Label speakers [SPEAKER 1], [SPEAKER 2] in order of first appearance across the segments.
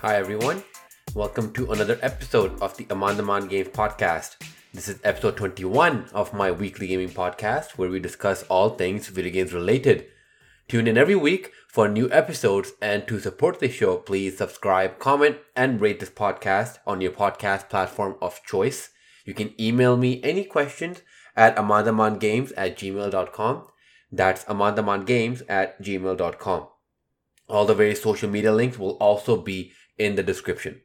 [SPEAKER 1] Hi, everyone. Welcome to another episode of the Amandaman Games podcast. This is episode 21 of my weekly gaming podcast where we discuss all things video games related. Tune in every week for new episodes and to support the show, please subscribe, comment, and rate this podcast on your podcast platform of choice. You can email me any questions at amandamangames at gmail.com. That's amandamangames at gmail.com. All the various social media links will also be in the description.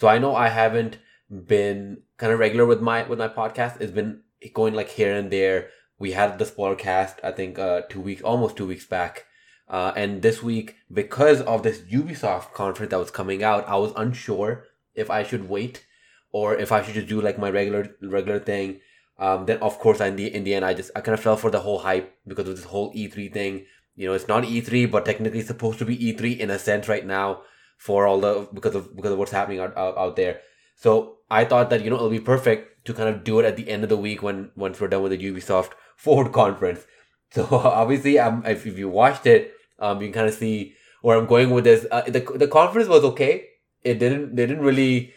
[SPEAKER 1] So I know I haven't been kind of regular with my with my podcast. It's been going like here and there. We had the spoiler cast, I think, uh, two weeks, almost two weeks back. Uh, and this week, because of this Ubisoft conference that was coming out, I was unsure if I should wait or if I should just do like my regular regular thing. Um, then of course, in the in the end, I just I kind of fell for the whole hype because of this whole E3 thing you know, it's not E3, but technically supposed to be E3 in a sense right now for all the because of because of what's happening out, out, out there. So I thought that you know it'll be perfect to kind of do it at the end of the week when once we're done with the Ubisoft Forward conference. So obviously, um, if, if you watched it, um, you can kind of see where I'm going with this. Uh, the the conference was okay. It didn't they didn't really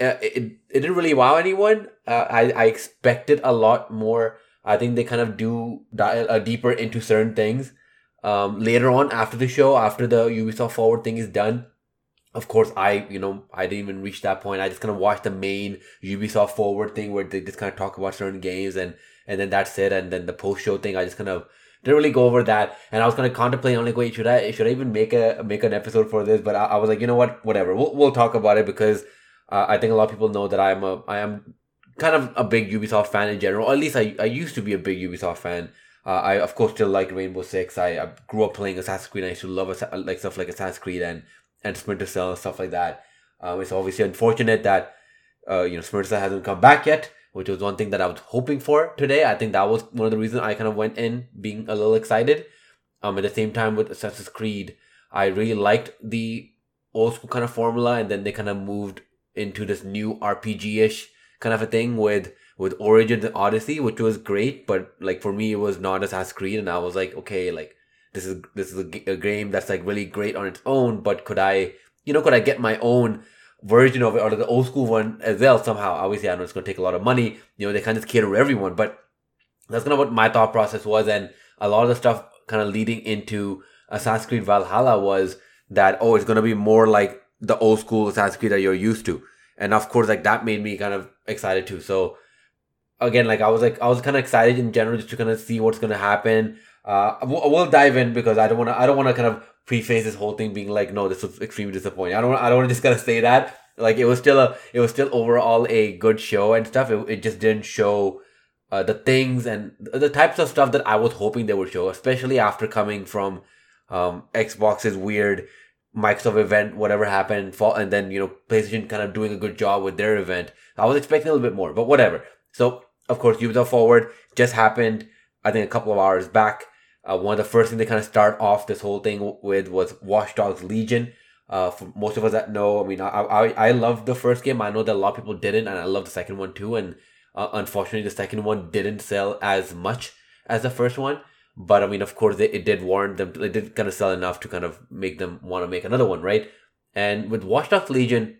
[SPEAKER 1] uh, it, it didn't really wow anyone. Uh, I I expected a lot more. I think they kind of do dive uh, deeper into certain things um, later on after the show, after the Ubisoft Forward thing is done, of course, I you know I didn't even reach that point. I just kind of watched the main Ubisoft Forward thing where they just kind of talk about certain games and and then that's it. And then the post show thing, I just kind of didn't really go over that. And I was kind of contemplating, I'm like, wait, should I should I even make a make an episode for this? But I, I was like, you know what, whatever. We'll we'll talk about it because uh, I think a lot of people know that I'm a I am kind of a big Ubisoft fan in general. At least I I used to be a big Ubisoft fan. Uh, I of course still like Rainbow Six. I, I grew up playing Assassin's Creed. I used to love like stuff like Assassin's Creed and and Splinter Cell and stuff like that. Um, it's obviously unfortunate that uh, you know Splinter Cell hasn't come back yet, which was one thing that I was hoping for today. I think that was one of the reasons I kind of went in being a little excited. Um, at the same time with Assassin's Creed, I really liked the old school kind of formula, and then they kind of moved into this new RPG ish kind of a thing with with Origins and Odyssey, which was great, but like for me, it was not Assassin's Creed, and I was like, okay, like this is this is a, a game that's like really great on its own, but could I, you know, could I get my own version of it or the old school one as well somehow? Obviously, I know it's gonna take a lot of money. You know, they can't just cater to everyone, but that's kind of what my thought process was, and a lot of the stuff kind of leading into Assassin's Creed Valhalla was that oh, it's gonna be more like the old school Assassin's Creed that you're used to, and of course, like that made me kind of excited too. So again, like I was like I was kind of excited in general just to kind of see what's gonna happen. Uh, we'll, dive in because I don't want to. I don't want to kind of preface this whole thing being like, no, this was extremely disappointing. I don't. I don't want to just kind of say that. Like it was still a. It was still overall a good show and stuff. It, it just didn't show. Uh, the things and the types of stuff that I was hoping they would show, especially after coming from um, Xbox's weird Microsoft event, whatever happened, and then you know PlayStation kind of doing a good job with their event. I was expecting a little bit more, but whatever. So of course, Ubisoft Forward just happened, I think, a couple of hours back. Uh, one of the first things they kind of start off this whole thing with was Watch Dogs Legion. Uh, for most of us that know, I mean, I, I I love the first game. I know that a lot of people didn't, and I love the second one too. And uh, unfortunately, the second one didn't sell as much as the first one. But I mean, of course, it, it did warrant them. It did kind of sell enough to kind of make them want to make another one, right? And with Watch Dogs Legion,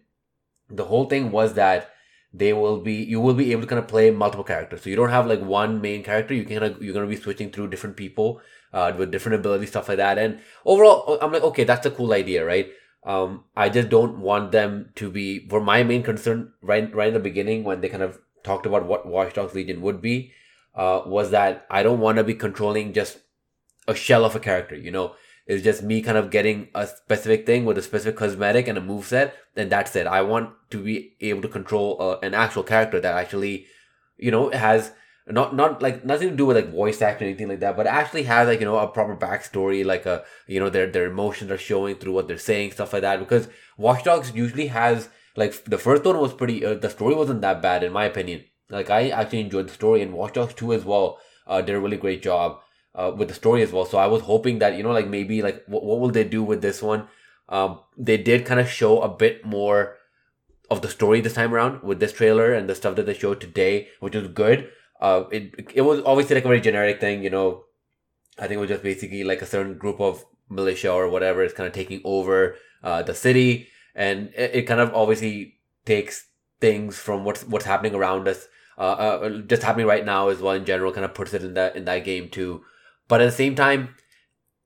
[SPEAKER 1] the whole thing was that they will be you will be able to kind of play multiple characters. So you don't have like one main character. You can you're gonna be switching through different people uh, with different abilities, stuff like that. And overall, I'm like, okay, that's a cool idea, right? Um, I just don't want them to be for my main concern right right in the beginning when they kind of talked about what Watch Dogs Legion would be, uh, was that I don't want to be controlling just a shell of a character. You know, it's just me kind of getting a specific thing with a specific cosmetic and a move set, then that's it. I want to be able to control uh, an actual character that actually, you know, has not not like nothing to do with like voice acting or anything like that, but actually has like you know a proper backstory, like a you know their their emotions are showing through what they're saying, stuff like that. Because Watch Dogs usually has like the first one was pretty, uh, the story wasn't that bad in my opinion. Like I actually enjoyed the story, and Watch Dogs two as well uh, did a really great job uh, with the story as well. So I was hoping that you know, like maybe like what what will they do with this one? Um, they did kind of show a bit more of the story this time around with this trailer and the stuff that they showed today, which was good. Uh, it it was obviously like a very generic thing, you know. I think it was just basically like a certain group of militia or whatever is kind of taking over uh, the city, and it, it kind of obviously takes things from what's what's happening around us, uh, uh, just happening right now as well in general, kind of puts it in that in that game too. But at the same time,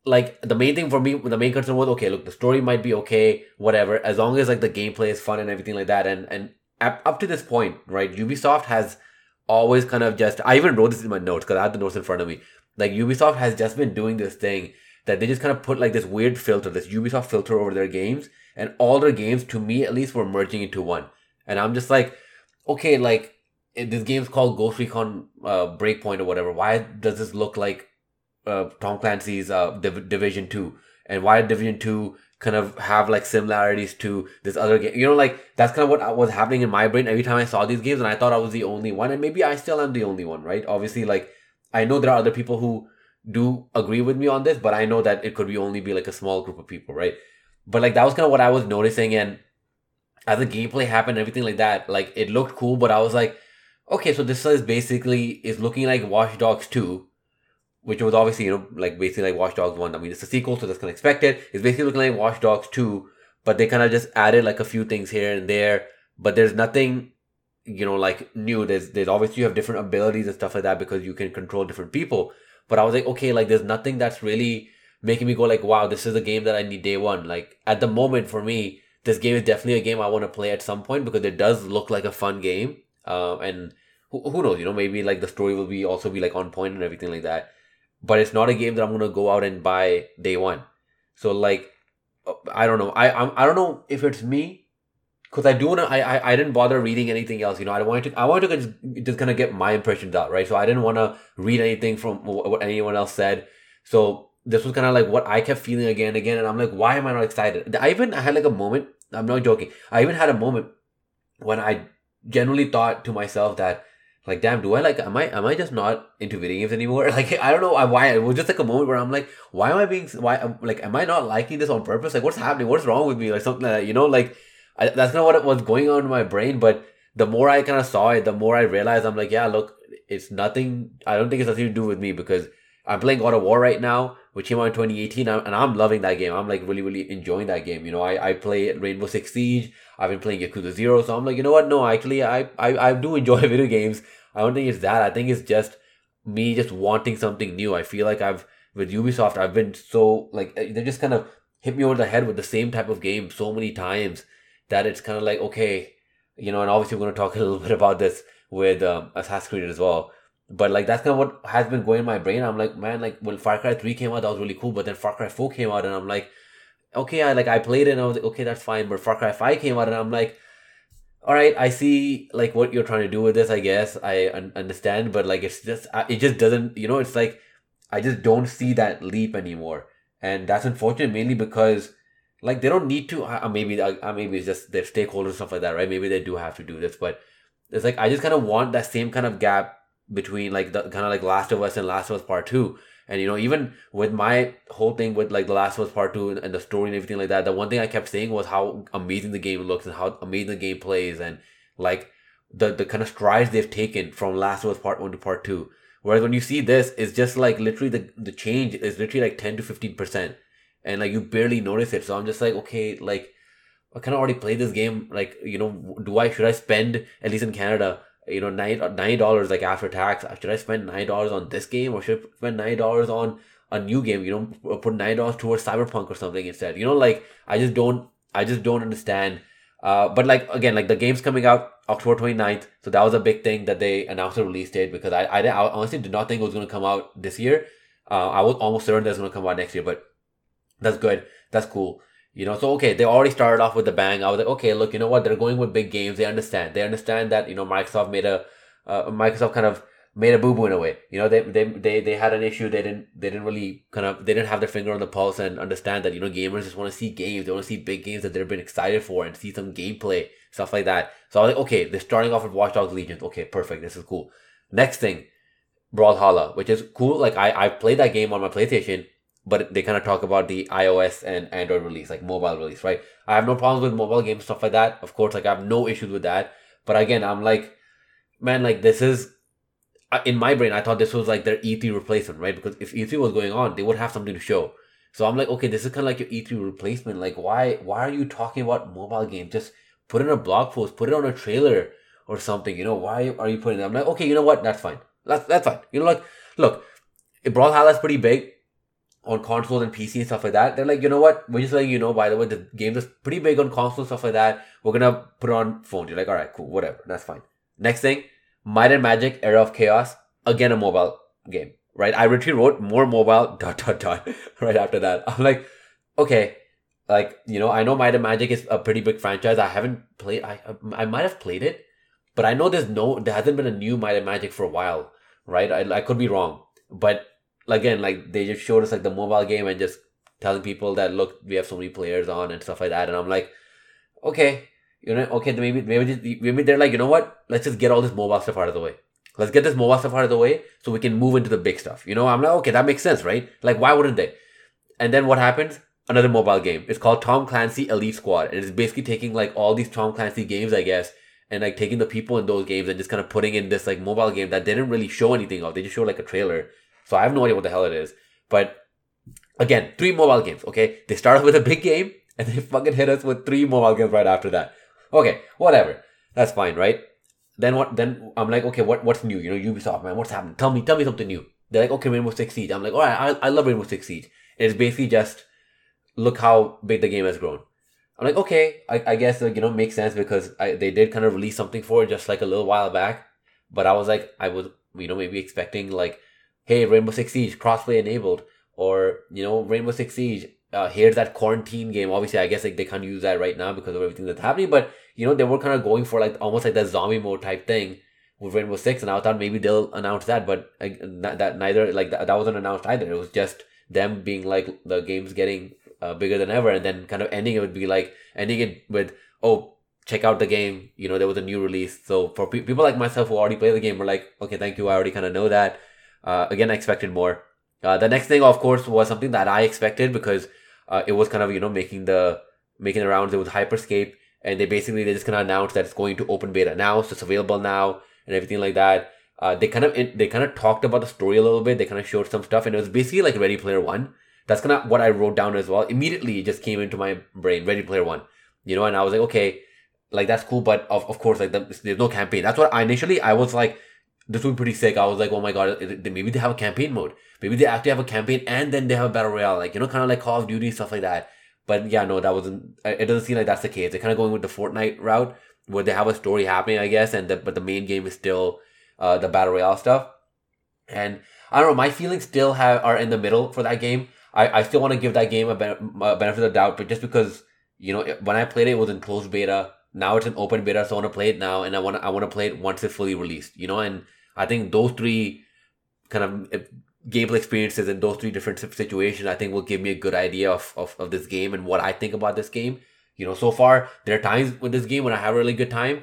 [SPEAKER 1] like the main thing for me, the main concern was okay. Look, the story might be okay, whatever, as long as like the gameplay is fun and everything like that. And and up, to this point, right, Ubisoft has always kind of just. I even wrote this in my notes because I had the notes in front of me. Like Ubisoft has just been doing this thing that they just kind of put like this weird filter, this Ubisoft filter over their games, and all their games, to me at least, were merging into one. And I'm just like, okay, like this game's called Ghost Recon uh, Breakpoint or whatever. Why does this look like uh, Tom Clancy's uh, Div- Division Two? And why Division Two kind of have like similarities to this other game? You know, like that's kind of what was happening in my brain every time I saw these games, and I thought I was the only one, and maybe I still am the only one, right? Obviously, like I know there are other people who do agree with me on this, but I know that it could be only be like a small group of people, right? But like that was kind of what I was noticing, and as the gameplay happened, everything like that, like it looked cool, but I was like, okay, so this is basically is looking like Watch Dogs 2, which was obviously, you know, like basically like Watch Dogs 1. I mean, it's a sequel, so that's kind of expected. It's basically looking like Watch Dogs 2, but they kind of just added like a few things here and there, but there's nothing, you know, like new. There's, there's obviously you have different abilities and stuff like that because you can control different people. But I was like, okay, like there's nothing that's really making me go like, wow, this is a game that I need day one. Like at the moment for me, this game is definitely a game I want to play at some point because it does look like a fun game. Um, and who, who knows, you know, maybe like the story will be also be like on point and everything like that. But it's not a game that I'm gonna go out and buy day one. So like, uh, I don't know. I I'm, I don't know if it's me, because I do wanna. I, I I didn't bother reading anything else. You know, I wanted to. I wanted to just just kind of get my impressions out, right? So I didn't want to read anything from what anyone else said. So this was kind of like what I kept feeling again and again, and I'm like, why am I not excited? I even I had like a moment I'm not joking. I even had a moment when I genuinely thought to myself that like damn do i like am i am i just not into video games anymore? Like i don't know why it was just like a moment where i'm like why am i being why like am i not liking this on purpose? Like what's happening? What's wrong with me? Like something that you know? Like I, that's of what was going on in my brain but the more i kind of saw it the more i realized i'm like yeah look it's nothing i don't think it's nothing to do with me because i'm playing god of war right now which came out in 2018, and I'm loving that game. I'm like really, really enjoying that game. You know, I, I play Rainbow Six Siege. I've been playing Yakuza Zero, so I'm like, you know what? No, actually, I, I, I do enjoy video games. I don't think it's that. I think it's just me just wanting something new. I feel like I've with Ubisoft, I've been so like eh, they just kind of hit me over the head with the same type of game so many times that it's kind of like okay, you know. And obviously, we're going to talk a little bit about this with um, Assassin's Creed as well. But like that's kind of what has been going in my brain. I'm like, man, like when Far Cry 3 came out, that was really cool. But then Far Cry 4 came out and I'm like, okay, I like I played it and I was like, okay, that's fine. But Far Cry 5 came out and I'm like, all right, I see like what you're trying to do with this. I guess I un- understand, but like it's just it just doesn't. You know, it's like I just don't see that leap anymore, and that's unfortunate mainly because like they don't need to. Uh, maybe uh, maybe it's just their stakeholders stuff like that, right? Maybe they do have to do this, but it's like I just kind of want that same kind of gap between like the kind of like Last of Us and Last of Us Part Two. And you know, even with my whole thing with like The Last of Us Part Two and, the story and everything like that, the one thing I kept saying was how amazing the game looks and how amazing the game plays and like the the kind of strides they've taken from Last of Us Part One to Part Two. Whereas when you see this, it's just like literally the the change is literally like ten to fifteen percent, and like you barely notice it. So I'm just like, okay, like I kind of already played this game. Like you know, do I should I spend at least in Canada you know nine nine dollars like after tax. Should i spend nine dollars on this game or should i spend nine dollars on a new game? You know put nine dollars towards cyberpunk or something instead. You know like i just don't i just don't understand. Uh but like again like the game's coming out october 29th so that was a big thing that they announced a release date because i i, I honestly did not think it was going to come out this year. Uh i was almost certain that it's going to come out next year but that's good. That's cool you know, so okay, they already started off with the bang. I was like, okay, look, you know what? They're going with big games. They understand. They understand that you know Microsoft made a uh, Microsoft kind of made a boo boo in a way. You know, they, they they they had an issue. They didn't they didn't really kind of they didn't have their finger on the pulse and understand that you know gamers just want to see games. They want to see big games that they've been excited for and see some gameplay stuff like that. So I was like, okay, they're starting off with Watch Dogs Legion. Okay, perfect. This is cool. Next thing, Brawlhalla, which is cool. Like I I played that game on my PlayStation but they kind of talk about the iOS and Android release, like mobile release, right? I have no problems with mobile games, stuff like that. Of course, like I have no issues with that. But again, I'm like, man, like this is in my brain. I thought this was like their E3 replacement, right? Because if E3 was going on, they would have something to show. So I'm like, okay, this is kind of like your E3 replacement. Like, why why are you talking about mobile games? Just put in a blog post, put it on a trailer or something. You know, why are you putting it? I'm like, okay, you know what? That's fine. That's that's fine. You know, like, look, Brawlhalla is pretty big on consoles and PC and stuff like that. They're like, you know what? We're just letting you know, by the way, the game is pretty big on consoles, stuff like that. We're gonna put it on phones. You're like, all right, cool, whatever, that's fine. Next thing, Might and Magic Era of Chaos, again a mobile game, right? I literally wrote more mobile dot dot dot right after that. I'm like, okay, like you know, I know Might and Magic is a pretty big franchise. I haven't played. I I might have played it, but I know there's no, there hasn't been a new Might and Magic for a while, right? I I could be wrong, but again, like they just showed us like the mobile game and just telling people that look, we have so many players on and stuff like that, and I'm like, okay, you know, okay, maybe maybe maybe they're like, you know what? Let's just get all this mobile stuff out of the way. Let's get this mobile stuff out of the way so we can move into the big stuff. You know, I'm like, okay, that makes sense, right? Like, why wouldn't they? And then what happens? Another mobile game. It's called Tom Clancy Elite Squad. And it's basically taking like all these Tom Clancy games, I guess, and like taking the people in those games and just kind of putting in this like mobile game that didn't really show anything of. They just showed like a trailer so I have no idea what the hell it is. But again, three mobile games. Okay, they start off with a big game and they fucking hit us with three mobile games right after that. Okay, whatever. That's fine, right? Then what? Then I'm like, okay, what what's new? You know, Ubisoft, man, what's happening? Tell me, tell me something new. They're like, okay, Rainbow Six Siege. I'm like, all right, I, I love Rainbow Six Siege. It's basically just look how big the game has grown. I'm like, okay, I, I guess like, you know makes sense because I, they did kind of release something for it just like a little while back. But I was like, I was you know maybe expecting like hey, Rainbow Six Siege crossplay enabled, or you know, Rainbow Six Siege. Uh, here's that quarantine game. Obviously, I guess like they can't use that right now because of everything that's happening. But you know, they were kind of going for like almost like that zombie mode type thing with Rainbow Six, and I thought maybe they'll announce that, but like, that neither like that, that wasn't announced either. It was just them being like the game's getting uh, bigger than ever, and then kind of ending it would be like ending it with oh check out the game. You know, there was a new release. So for pe- people like myself who already play the game, we're like, okay, thank you. I already kind of know that. Uh, again, I expected more. Uh, the next thing, of course, was something that I expected because uh, it was kind of you know making the making the rounds. It was Hyperscape, and they basically they just kind of announced that it's going to open beta now, so it's available now and everything like that. Uh, they kind of they kind of talked about the story a little bit. They kind of showed some stuff, and it was basically like Ready Player One. That's kind of what I wrote down as well. Immediately, it just came into my brain, Ready Player One. You know, and I was like, okay, like that's cool, but of, of course, like the, there's no campaign. That's what I initially I was like this would be pretty sick. I was like, oh my god, maybe they have a campaign mode. Maybe they actually have a campaign and then they have a battle royale, like you know, kind of like Call of Duty stuff like that. But yeah, no, that wasn't. It doesn't seem like that's the case. They're kind of going with the Fortnite route where they have a story happening, I guess, and the, but the main game is still uh, the battle royale stuff. And I don't know, my feelings still have are in the middle for that game. I, I still want to give that game a, ben- a benefit of the doubt, but just because you know when I played it, it was in closed beta. Now it's an open beta, so I want to play it now, and I want I want to play it once it's fully released. You know, and I think those three kind of eh, gameplay experiences in those three different situations, I think will give me a good idea of, of, of this game and what I think about this game. You know, so far there are times with this game when I have a really good time,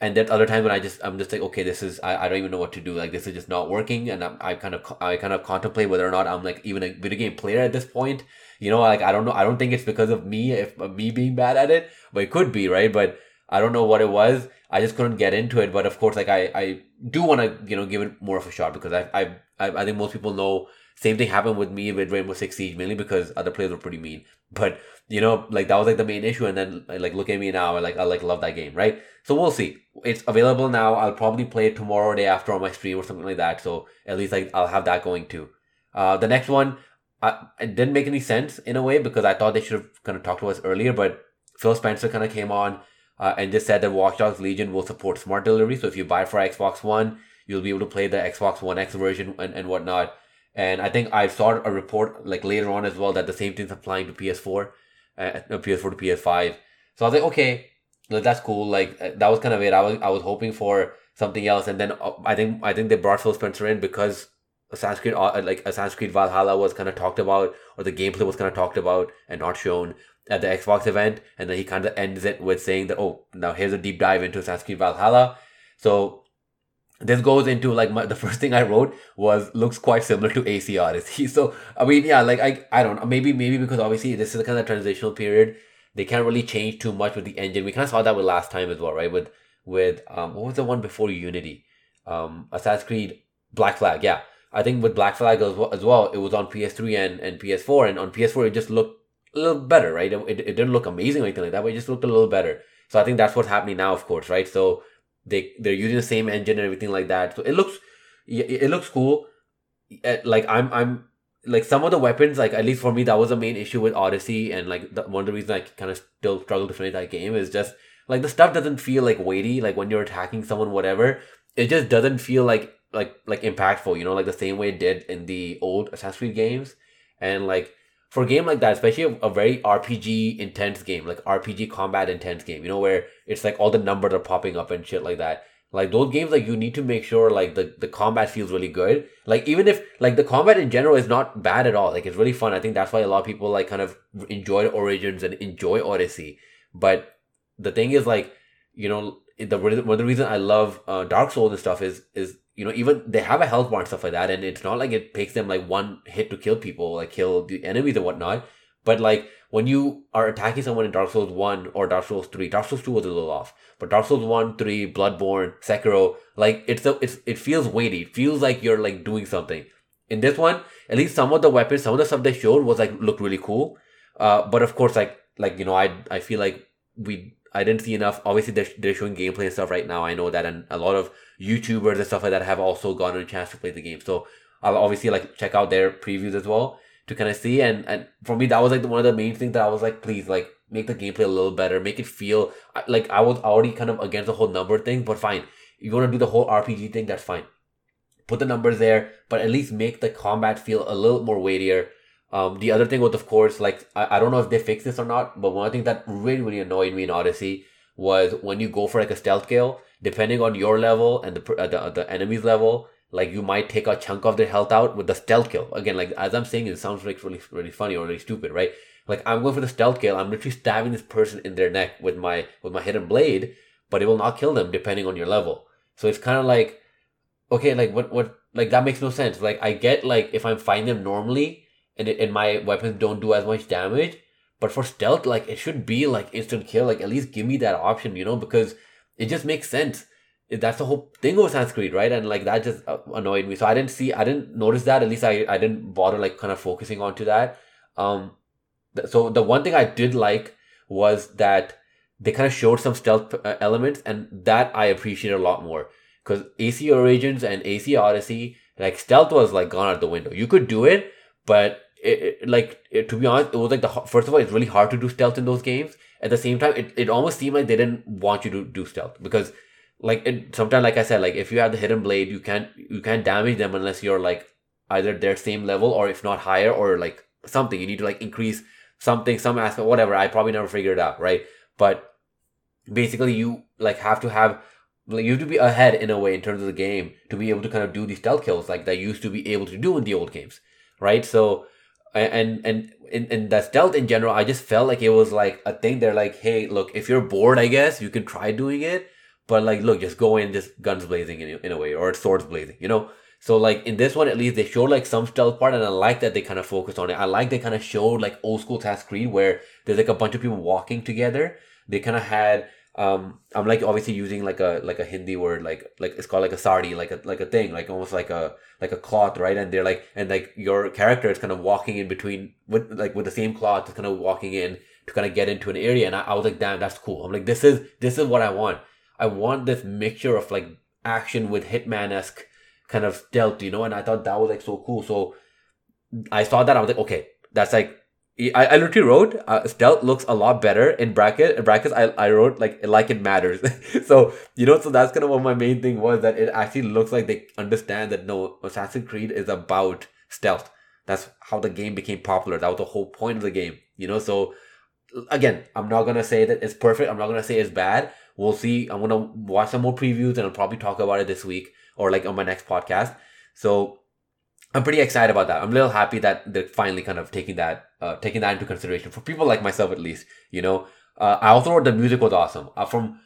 [SPEAKER 1] and then other times when I just I'm just like, okay, this is I, I don't even know what to do. Like this is just not working, and I'm, I kind of I kind of contemplate whether or not I'm like even a video game player at this point. You know, like I don't know. I don't think it's because of me if me being bad at it, but it could be right. But I don't know what it was. I just couldn't get into it. But of course, like I, I do want to, you know, give it more of a shot because I, I, I think most people know same thing happened with me with Rainbow Six Siege mainly because other players were pretty mean. But you know, like that was like the main issue. And then like look at me now, I like I like love that game, right? So we'll see. It's available now. I'll probably play it tomorrow or day after on my stream or something like that. So at least like I'll have that going too. Uh, the next one, I, it didn't make any sense in a way because I thought they should have kind of talked to us earlier, but Phil Spencer kind of came on uh, and just said that Watch Dogs Legion will support smart delivery. So if you buy for Xbox One, you'll be able to play the Xbox One X version and, and whatnot. And I think I saw a report like later on as well that the same thing's applying to PS4, uh, PS4 to PS5. So I was like, okay, that's cool. Like uh, that was kind of it. I was I was hoping for something else, and then uh, I think I think they brought Phil Spencer in because Assassin's Creed uh, like Assassin's Creed Valhalla was kind of talked about, or the gameplay was kind of talked about and not shown at the Xbox event, and then he kind of ends it with saying that, oh, now here's a deep dive into Assassin's Creed Valhalla. So this goes into like my, the first thing I wrote was looks quite similar to AC Odyssey. So I mean, yeah, like I I don't know, maybe maybe because obviously this is a kind of transitional period, they can't really change too much with the engine. We kind of saw that with last time as well, right? With with um what was the one before Unity, um Assassin's Creed Black Flag, yeah. I think with Black Flag as well, it was on PS3 and, and PS4, and on PS4 it just looked a little better, right? It, it, it didn't look amazing or anything like that, but it just looked a little better. So I think that's what's happening now, of course, right? So they they're using the same engine and everything like that. So it looks it, looks cool. Eh, like I'm I'm like some of the weapons, like at least for me, that was the main issue with Odyssey, and like the, one of the reasons I kind of still struggle to finish that game is just like the stuff doesn't feel like weighty. Like when you're attacking someone, whatever, it just doesn't feel like like like impactful. You know, like the same way it did in the old Assassin's Creed games, and like for a game like that, especially a, a, very RPG intense game, like RPG combat intense game, you know, where it's like all the numbers are popping up and shit like that. Like those games, like you need to make sure like the, the combat feels really good. Like even if like the combat in general is not bad at all, like it's really fun. I think that's why a lot of people like kind of enjoy Origins and enjoy Odyssey. But the thing is like, you know, the one of the reason I love uh, Dark Souls and stuff is is you know even they have a health bar and stuff like that, and it's not like it takes them like one hit to kill people, like kill the enemies and whatnot. But like when you are attacking someone in Dark Souls 1 or Dark Souls 3, Dark Souls 2 was a little off, but Dark Souls 1, 3, Bloodborne, Sekiro, like it's a, it's it feels weighty. It feels like you're like doing something. In this one, at least some of the weapons, some of the stuff they showed was like looked really cool. Uh, but of course, like like you know, I I feel like we I didn't see enough. Obviously, they're, they're showing gameplay and stuff right now. I know that, and a lot of YouTubers and stuff like that have also gotten a chance to play the game. So I'll obviously like check out their previews as well to kind of see. And and for me, that was like one of the main things that I was like, please, like make the gameplay a little better, make it feel like I was already kind of against the whole number thing. But fine, you want to do the whole RPG thing, that's fine. Put the numbers there, but at least make the combat feel a little more weightier. Um, the other thing was, of course, like I, I don't know if they fixed this or not, but one thing that really really annoyed me in Odyssey was when you go for like a stealth kill, depending on your level and the uh, the, the enemy's level, like you might take a chunk of their health out with the stealth kill. Again, like as I'm saying, it sounds like really really funny or really stupid, right? Like I'm going for the stealth kill. I'm literally stabbing this person in their neck with my with my hidden blade, but it will not kill them depending on your level. So it's kind of like, okay, like what what like that makes no sense. Like I get like if I'm fighting them normally and it, and my weapons don't do as much damage, but for stealth, like it should be like instant kill. Like at least give me that option, you know, because it just makes sense that's the whole thing of Creed, right? And like that just uh, annoyed me. So I didn't see, I didn't notice that. At least I, I didn't bother like kind of focusing onto that. Um, th- so the one thing I did like was that they kind of showed some stealth uh, elements, and that I appreciated a lot more. Because AC Origins and AC Odyssey, like stealth was like gone out the window. You could do it, but it, like it, to be honest, it was like the first of all, it's really hard to do stealth in those games. At the same time, it, it almost seemed like they didn't want you to do stealth because like it, sometimes like i said like if you have the hidden blade you can't you can't damage them unless you're like either their same level or if not higher or like something. You need to like increase something some aspect whatever. I probably never figured it out right? But basically you like have to have like you have to be ahead in a way in terms of the game to be able to kind of do these stealth kills like that used to be able to do in the old games right? So and and in, in that stealth in general i just felt like it was like a thing they're like hey look if you're bored i guess you can try doing it but like, look, just go in, just guns blazing in, in a way, or swords blazing, you know. So like in this one, at least they showed like some stealth part, and I like that they kind of focused on it. I like they kind of showed like old school Task Creed where there's like a bunch of people walking together. They kind of had um I'm like obviously using like a like a Hindi word like like it's called like a sari like a like a thing like almost like a like a cloth right? And they're like and like your character is kind of walking in between with like with the same cloth is kind of walking in to kind of get into an area. And I, I was like damn that's cool. I'm like this is this is what I want. I want this mixture of like action with Hitman esque kind of stealth, you know, and I thought that was like so cool. So I saw that I was like, okay, that's like I, I literally wrote uh, stealth looks a lot better in bracket in brackets. I, I wrote like like it matters. so you know, so that's kind of what my main thing was that it actually looks like they understand that no Assassin's Creed is about stealth. That's how the game became popular. That was the whole point of the game. You know, so again, I'm not gonna say that it's perfect. I'm not gonna say it's bad, We'll see. I'm gonna watch some more previews and I'll probably talk about it this week or like on my next podcast. So I'm pretty excited about that. I'm a little happy that they're finally kind of taking that, uh, taking that into consideration for people like myself at least. You know, uh, I also thought the music was awesome. Uh, from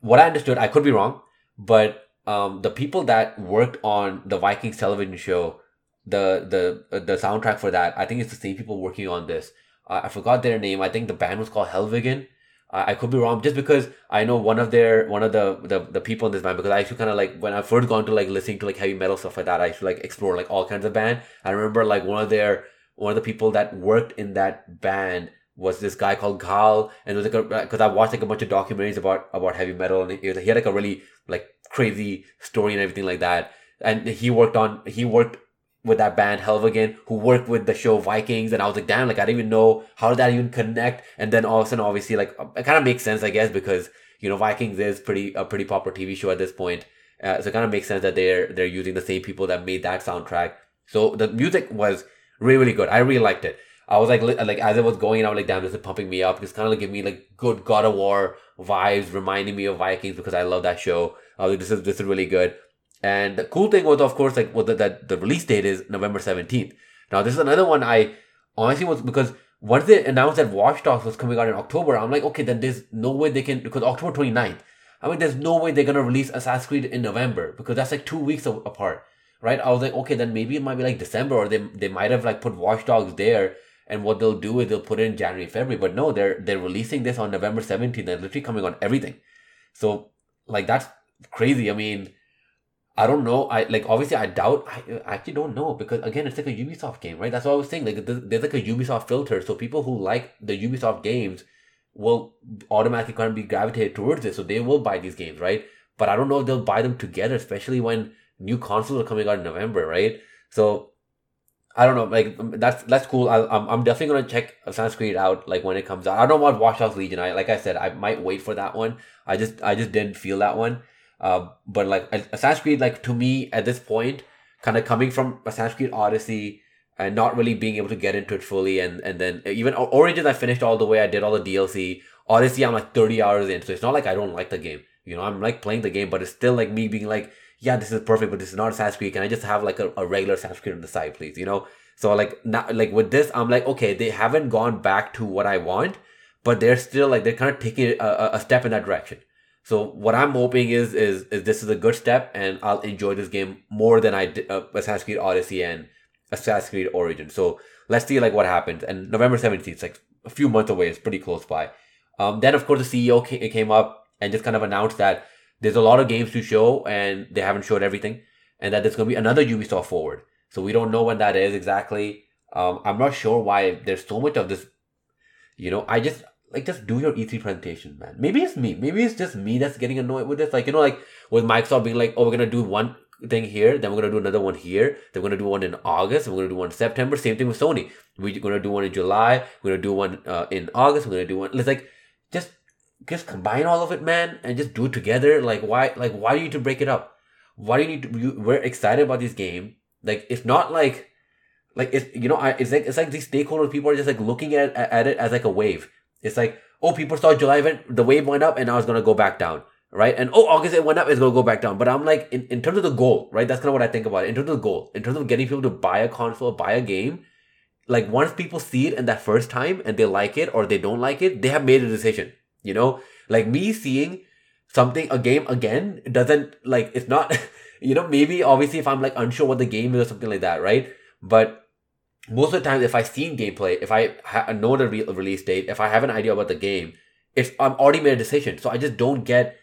[SPEAKER 1] what I understood, I could be wrong, but um, the people that worked on the Vikings television show, the the uh, the soundtrack for that, I think it's the same people working on this. Uh, I forgot their name. I think the band was called Helvegen I, I could be wrong, just because I know one of their one of the the, the people in this band. Because I to kind of like when I first gone to like listening to like heavy metal stuff like that. I to like explore like all kinds of band. I remember like one of their one of the people that worked in that band was this guy called Gaahl, and it was like because uh, I watched like a bunch of documentaries about about heavy metal, and he, he had like a really like crazy story and everything like that. And he worked on he worked with that band Helvegen, who worked with the show Vikings, and I was like, damn, like I didn't even know how did that even connect. And then all of a sudden, obviously, like it kind of makes sense, I guess, because you know Vikings is pretty a pretty popular TV show at this point, uh, so it kind of makes sense that they're they're using the same people that made that soundtrack. So the music was really really good. I really liked it. I was like like as it was going, I was like, damn, this is pumping me up. It's kind of like giving me like good God of War vibes, reminding me of Vikings because I love that show. I was like, this is this is really good. And the cool thing was, of course, like was that the release date is November 17th. Now, this is another one I honestly was because once they announced that Watch Dogs was coming out in October, I'm like, okay, then there's no way they can, because October 29th, I mean, there's no way they're to release Assassin's Creed in November because that's like two weeks apart, right? I was like, okay, then maybe it might be like December or they, they might have like put Watch Dogs there and what they'll do is they'll put it in January, February. But no, they're, they're releasing this on November 17th. They're literally coming on everything. So, like, that's crazy. I mean, I don't know. I like obviously I doubt. I, I actually don't know because again, it's like a Ubisoft game, right? That's what I was saying. Like there's, there's like a Ubisoft filter, so people who like the Ubisoft games will automatically kind of be gravitated towards it, so they will buy these games, right? But I don't know if they'll buy them together, especially when new consoles are coming out in November, right? So I don't know. Like um, that's that's cool. I, am I'm definitely gonna check Assassin's Creed out like when it comes out. I don't want Watch Dogs Legion. I like I said, I might wait for that one. I just I just didn't feel that one. Uh, but like Assassin's Creed, like to me at this point, kind of coming from Assassin's Creed Odyssey and not really being able to get into it fully, and and then even Origins, I finished all the way. I did all the DLC. Odyssey, I'm like 30 hours in, so it's not like I don't like the game. You know, I'm like playing the game, but it's still like me being like, yeah, this is perfect, but this is not Assassin's Creed. Can I just have like a, a regular Assassin's Creed on the side, please? You know. So like now, like with this, I'm like, okay, they haven't gone back to what I want, but they're still like they're kind of taking a, a step in that direction. So what I'm hoping is is is this is a good step, and I'll enjoy this game more than I did uh, Assassin's Creed Odyssey and Assassin's Creed Origin. So let's see like what happens. And November 17th, it's like a few months away. It's pretty close by. Um, then of course the CEO came up and just kind of announced that there's a lot of games to show, and they haven't showed everything, and that there's gonna be another Ubisoft Forward. So we don't know when that is exactly. Um, I'm not sure why there's so much of this. You know, I just like just do your E3 presentation, man. Maybe it's me. Maybe it's just me that's getting annoyed with this. Like, you know, like with Microsoft being like, oh, we're gonna do one thing here, then we're gonna do another one here, then we're gonna do one in August, we're gonna do one in September. Same thing with Sony. We're gonna do one in July, we're gonna do one uh, in August, we're gonna do one. It's like just just combine all of it, man, and just do it together. Like why like why do you need to break it up? Why do you need to you, we're excited about this game. Like it's not like like it's you know, I it's like it's like these stakeholder people are just like looking at at it as like a wave it's like, oh, people saw July event, the wave went up and now it's to go back down, right? And oh, August it went up, it's to go back down. But I'm like, in, in terms of the goal, right? That's kind of what I think about it. In terms of the goal, in terms of getting people to buy a console, buy a game, like once people see it in that first time and they like it or they don't like it, they have made a decision, you know? Like me seeing something, a game again, doesn't like, it's not, you know, maybe obviously if I'm like unsure what the game is or something like that, right? But most of the time, if I seen gameplay, if I ha- know the re- release date, if I have an idea about the game, it's I'm already made a decision. So I just don't get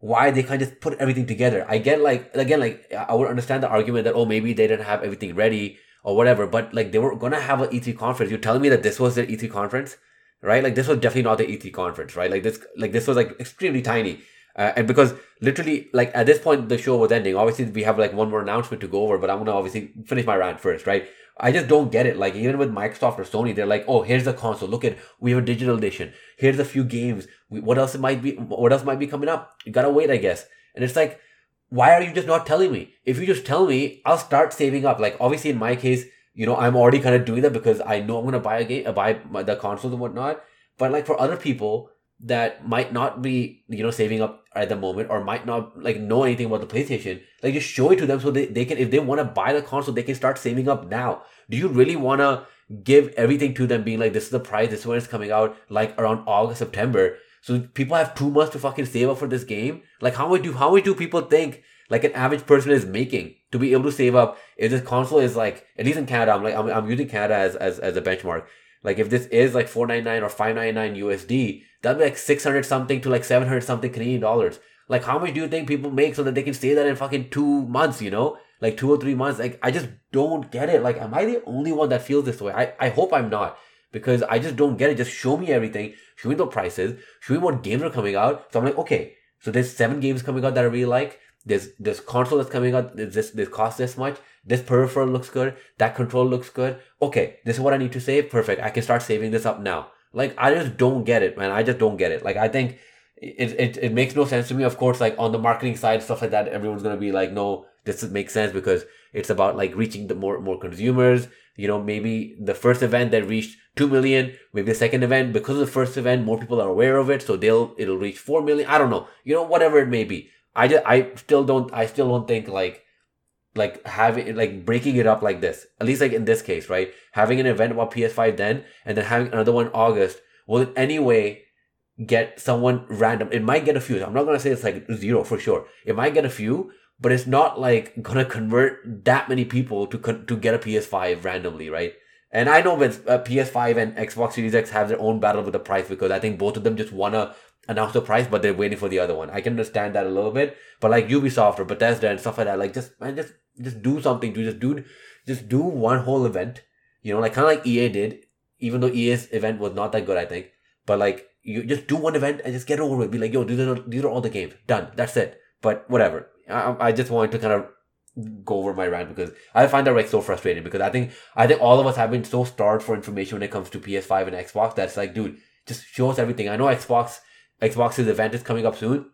[SPEAKER 1] why they can't just put everything together. I get like again, like I would understand the argument that oh maybe they didn't have everything ready or whatever, but like they were gonna have an E3 conference. You're telling me that this was their E3 conference, right? Like this was definitely not the E3 conference, right? Like this, like this was like extremely tiny. Uh, and because literally, like at this point, the show was ending. Obviously, we have like one more announcement to go over, but I'm gonna obviously finish my rant first, right? I just don't get it. Like even with Microsoft or Sony, they're like, oh, here's the console. Look at we have a digital edition. Here's a few games. what else might be? What else might be coming up? You gotta wait, I guess. And it's like, why are you just not telling me? If you just tell me, I'll start saving up. Like obviously in my case, you know, I'm already kind of doing that because I know I'm gonna buy a game, uh, buy the consoles and whatnot. But like for other people that might not be, you know, saving up at the moment or might not like know anything about the PlayStation, like just show it to them so they, they can if they want to buy the console, they can start saving up now. Do you really want to give everything to them being like this is the price, this one is coming out, like around August, September? So people have two months to fucking save up for this game. Like how much do how much do people think like an average person is making to be able to save up if this console is like at least in Canada, I'm like I'm, I'm using Canada as, as as a benchmark. Like if this is like 499 or 599 USD, that'd be like 600 something to like 700 something Canadian dollars. Like, how much do you think people make so that they can stay there in fucking two months, you know? Like, two or three months. Like, I just don't get it. Like, am I the only one that feels this way? I, I hope I'm not because I just don't get it. Just show me everything. Show me the prices. Show me what games are coming out. So I'm like, okay, so there's seven games coming out that I really like. There's this console that's coming out. This this costs this much. This peripheral looks good. That control looks good. Okay, this is what I need to save. Perfect. I can start saving this up now. Like I just don't get it, man. I just don't get it. Like I think it it, it makes no sense to me. Of course, like on the marketing side, stuff like that, everyone's gonna be like, no, this makes sense because it's about like reaching the more more consumers. You know, maybe the first event that reached two million, maybe the second event because of the first event, more people are aware of it, so they'll it'll reach four million. I don't know. You know, whatever it may be. I just I still don't I still don't think like like having like breaking it up like this. At least like in this case right? Having an event about ps5 then and then having another one august will in any way get someone random. It might get a few. I'm not gonna say it's like zero for sure. It might get a few but it's not like gonna convert that many people to con- to get a ps5 randomly right? And i know that uh, ps5 and xbox series x have their own battle with the price because i think both of them just wanna announce the price, but they're waiting for the other one. I can understand that a little bit, but like Ubisoft or Bethesda and stuff like that, like just man, just just do something to just do just do one whole event. You know, like kind of like EA did, even though EA's event was not that good, I think. But like you just do one event and just get over it. Be like, yo, these are these are all the games done. That's it. But whatever. I, I just wanted to kind of go over my rant because I find that like so frustrating because I think I think all of us have been so starved for information when it comes to PS5 and Xbox that's like, dude, just show us everything. I know Xbox Xbox's event is coming up soon.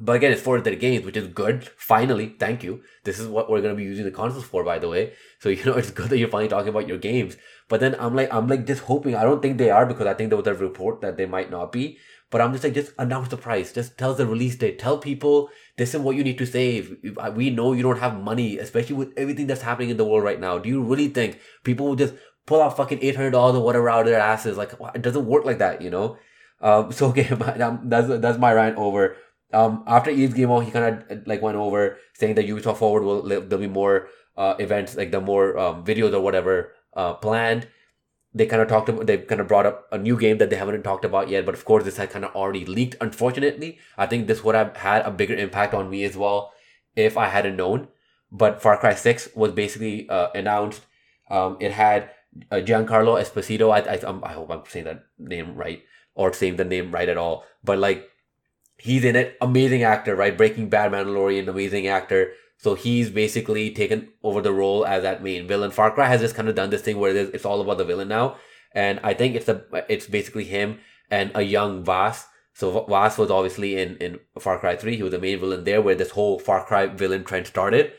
[SPEAKER 1] But again, it's for the games, which is good. Finally, thank you. This is what we're gonna be using the consoles for, by the way. So you know, it's good that you're finally talking about your games. But then I'm like, I'm like just hoping. I don't think they are because I think there was a report that they might not be. But I'm just like, just announce the price. Just tell the release date. Tell people this is what you need to save. We know you don't have money, especially with everything that's happening in the world right now. Do you really think people will just pull out fucking eight hundred dollars or whatever out of their asses? Like, it doesn't work like that, you know. Um, so okay, that's that's my rant over. Um, after Yves Guillemot, he kind of like went over saying that Ubisoft Forward will there'll be more uh, events like the more um, videos or whatever uh, planned. They kind of talked about they kind of brought up a new game that they haven't talked about yet, but of course this had kind of already leaked. Unfortunately, I think this would have had a bigger impact on me as well if I hadn't known. But Far Cry Six was basically uh, announced. Um, it had uh, Giancarlo Esposito. I I, um, I hope I'm saying that name right or saying the name right at all. But like he's in it, amazing actor, right? Breaking Bad, Mandalorian, amazing actor. So he's basically taken over the role as that main villain. Far Cry has just kind of done this thing where it's it's all about the villain now, and I think it's a it's basically him and a young Vaas. So Vaas was obviously in in Far Cry Three. He was the main villain there, where this whole Far Cry villain trend started.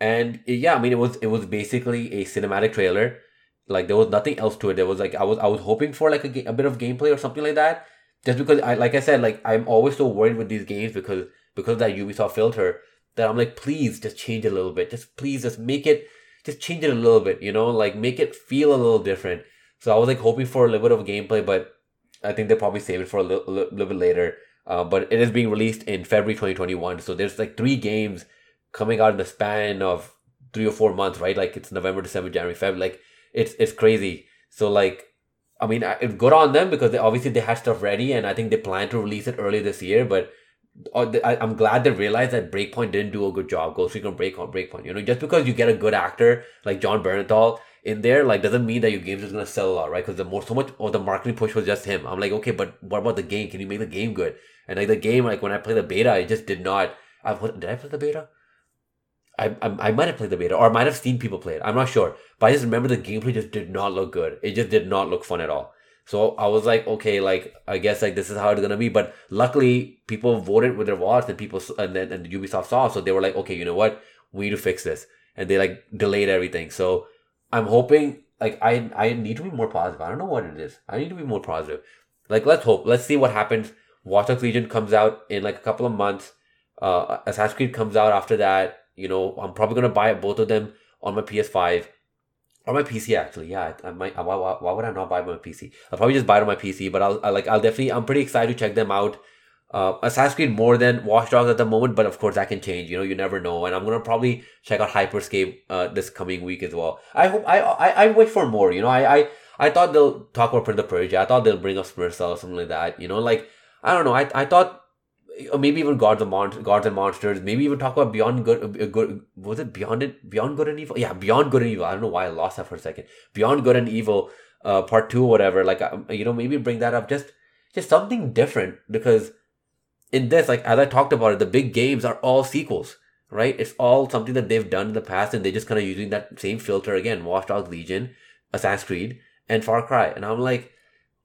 [SPEAKER 1] And yeah, I mean it was it was basically a cinematic trailer like there was nothing else to it. There was like I was I was hoping for like a, a bit of gameplay or something like that. Just because I like I said like I'm always so worried with these games because because of that Ubisoft filter that I'm like please just change it a little bit. Just please just make it just change it a little bit. You know like make it feel a little different. So I was like hoping for a little bit of gameplay, but I think they probably save it for a little, little, little bit later. Uh, but it is being released in February 2021. So there's like three games coming out in the span of three or four months, right? Like it's November, December, January, February. Like it's it's crazy. So like, I mean, it's good on them because they obviously they had stuff ready, and I think they plan to release it early this year. But uh, I'm glad they realized that Breakpoint didn't do a good job. Ghost Recon Breakpoint, Breakpoint. You know, just because you get a good actor like Jon Bernthal in there, like doesn't mean that your game is gonna sell a lot, right? Because the more so much of the marketing push was just him. I'm like, okay, but what about the game? Can you make the game good? And like the game, like when I played the beta, it just did not. I did I play the beta? I, I, I might have played the beta or I might have seen people play it. I'm not sure. But I just remember the gameplay just did not look good. It just did not look fun at all. So I was like, okay, like I guess like this is how it's gonna be. But luckily, people voted with their wallets, and people and then and Ubisoft saw, so they were like, okay, you know what, we need to fix this, and they like delayed everything. So I'm hoping like I I need to be more positive. I don't know what it is. I need to be more positive. Like let's hope. Let's see what happens. Watch Dogs Legion comes out in like a couple of months. Uh, Assassin's Creed comes out after that you know, I'm probably gonna buy both of them on my PS5 or my PC. Actually, yeah, I, I might. Why, why, why, would I not buy my PC? I'll probably just buy it on my PC. But I'll I, like I'll definitely. I'm pretty excited to check them out. Uh, Assassin's Creed more than Watch Dogs at the moment, but of course that can change. You know, you never know. And I'm gonna probably check out Hyperscape uh, this coming week as well. I hope I I, I wait for more. You know, I I I thought they'll talk about Prince of Persia. I thought they'll bring up Smurfs or something like that. You know, like I don't know. I I thought or maybe even gods and mon- gods and monsters. Maybe even talk about beyond good. Uh, good was it beyond it? Beyond good and evil? Yeah, beyond good and evil. I don't know why I lost that for a second. Beyond good and evil, uh, part two or whatever. Like um, you know, maybe bring that up. Just just something different because in this, like as I talked about it, the big games are all sequels. Right? It's all something that they've done in the past, and they're just kind of using that same filter again. Watch Dogs Legion, Assassin's Creed, and Far Cry. And I'm like,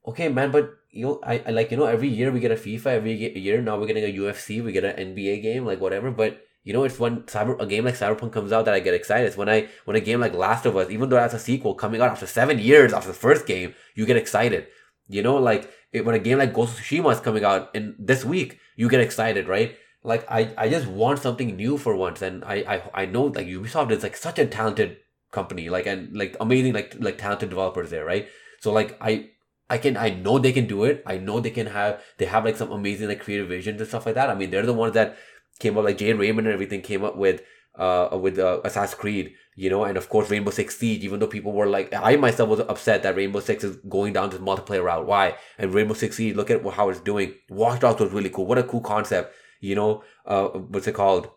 [SPEAKER 1] okay, man, but you know, I, I like you know every year we get a FIFA, every year now we're getting a UFC, we get an NBA game, like whatever. But you know, it's when cyber a game like Cyberpunk comes out that I get excited. It's when I when a game like Last of Us, even though that's a sequel coming out after seven years after the first game, you get excited. You know, like it, when a game like Ghost of Tsushima is coming out in this week, you get excited, right? Like I, I just want something new for once, and I, I, I know like Ubisoft is like such a talented company, like and like amazing like like talented developers there, right? So like I I can I know they can do it. I know they can have they have like some amazing like creative visions and stuff like that. I mean, they're the ones that came up like Jade Raymond and everything came up with uh with uh, Assassin's Creed, you know, and of course Rainbow Six Siege. Even though people were like, I myself was upset that Rainbow Six is going down this multiplayer route. Why? And Rainbow Six Siege, look at how it's doing. Watch Dogs was really cool. What a cool concept. You know, uh, what's it called?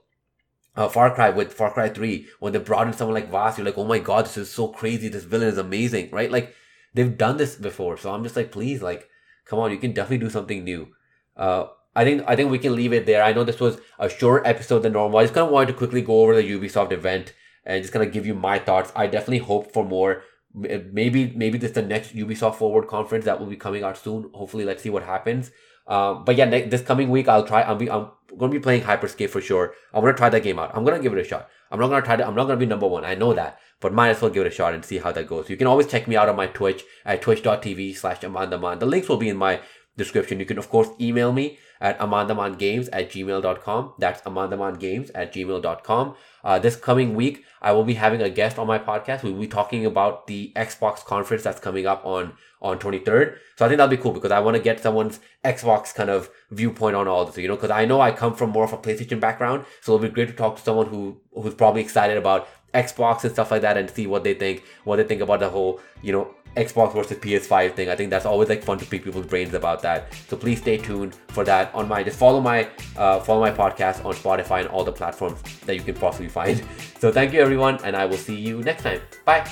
[SPEAKER 1] Uh, Far Cry with Far Cry 3, when they brought in someone like Vaas, you're like, oh my god, this is so crazy. This villain is amazing, right? Like, they've done this before. So I'm just like, please, like, come on, you can definitely do something new. Uh, I think I think we can leave it there. I know this was a short episode than normal. I just kind of wanted to quickly go over the Ubisoft event and just kind of give you my thoughts. I definitely hope for more. Maybe maybe this is the next Ubisoft Forward conference that will be coming out soon. Hopefully, let's see what happens. Uh, but yeah, this coming week I'll try. Be I'm gonna be playing Hyperscape for sure. I'm gonna try that game out. I'm gonna give it a shot. I'm not gonna try to. I'm not gonna be number one. I know that but might as well give it a shot and see how that goes. You can always check me out on my Twitch at twitch.tv slash amandaman. The links will be in my description. You can, of course, email me at amandamangames at gmail.com. That's amandamangames at gmail.com. Uh, this coming week, I will be having a guest on my podcast. We'll be talking about the Xbox conference that's coming up on, on 23rd. So I think that'll be cool because I want to get someone's Xbox kind of viewpoint on all this, you know, because I know I come from more of a PlayStation background. So it'll be great to talk to someone who, who's probably excited about Xbox and stuff like that and see what they think, what they think about the whole, you know, Xbox versus PS5 thing. I think that's always like fun to pick people's brains about that. So please stay tuned for that on my just follow my uh, follow my podcast on Spotify and all the platforms that you can possibly find. So thank you everyone, and I will see you next time. Bye.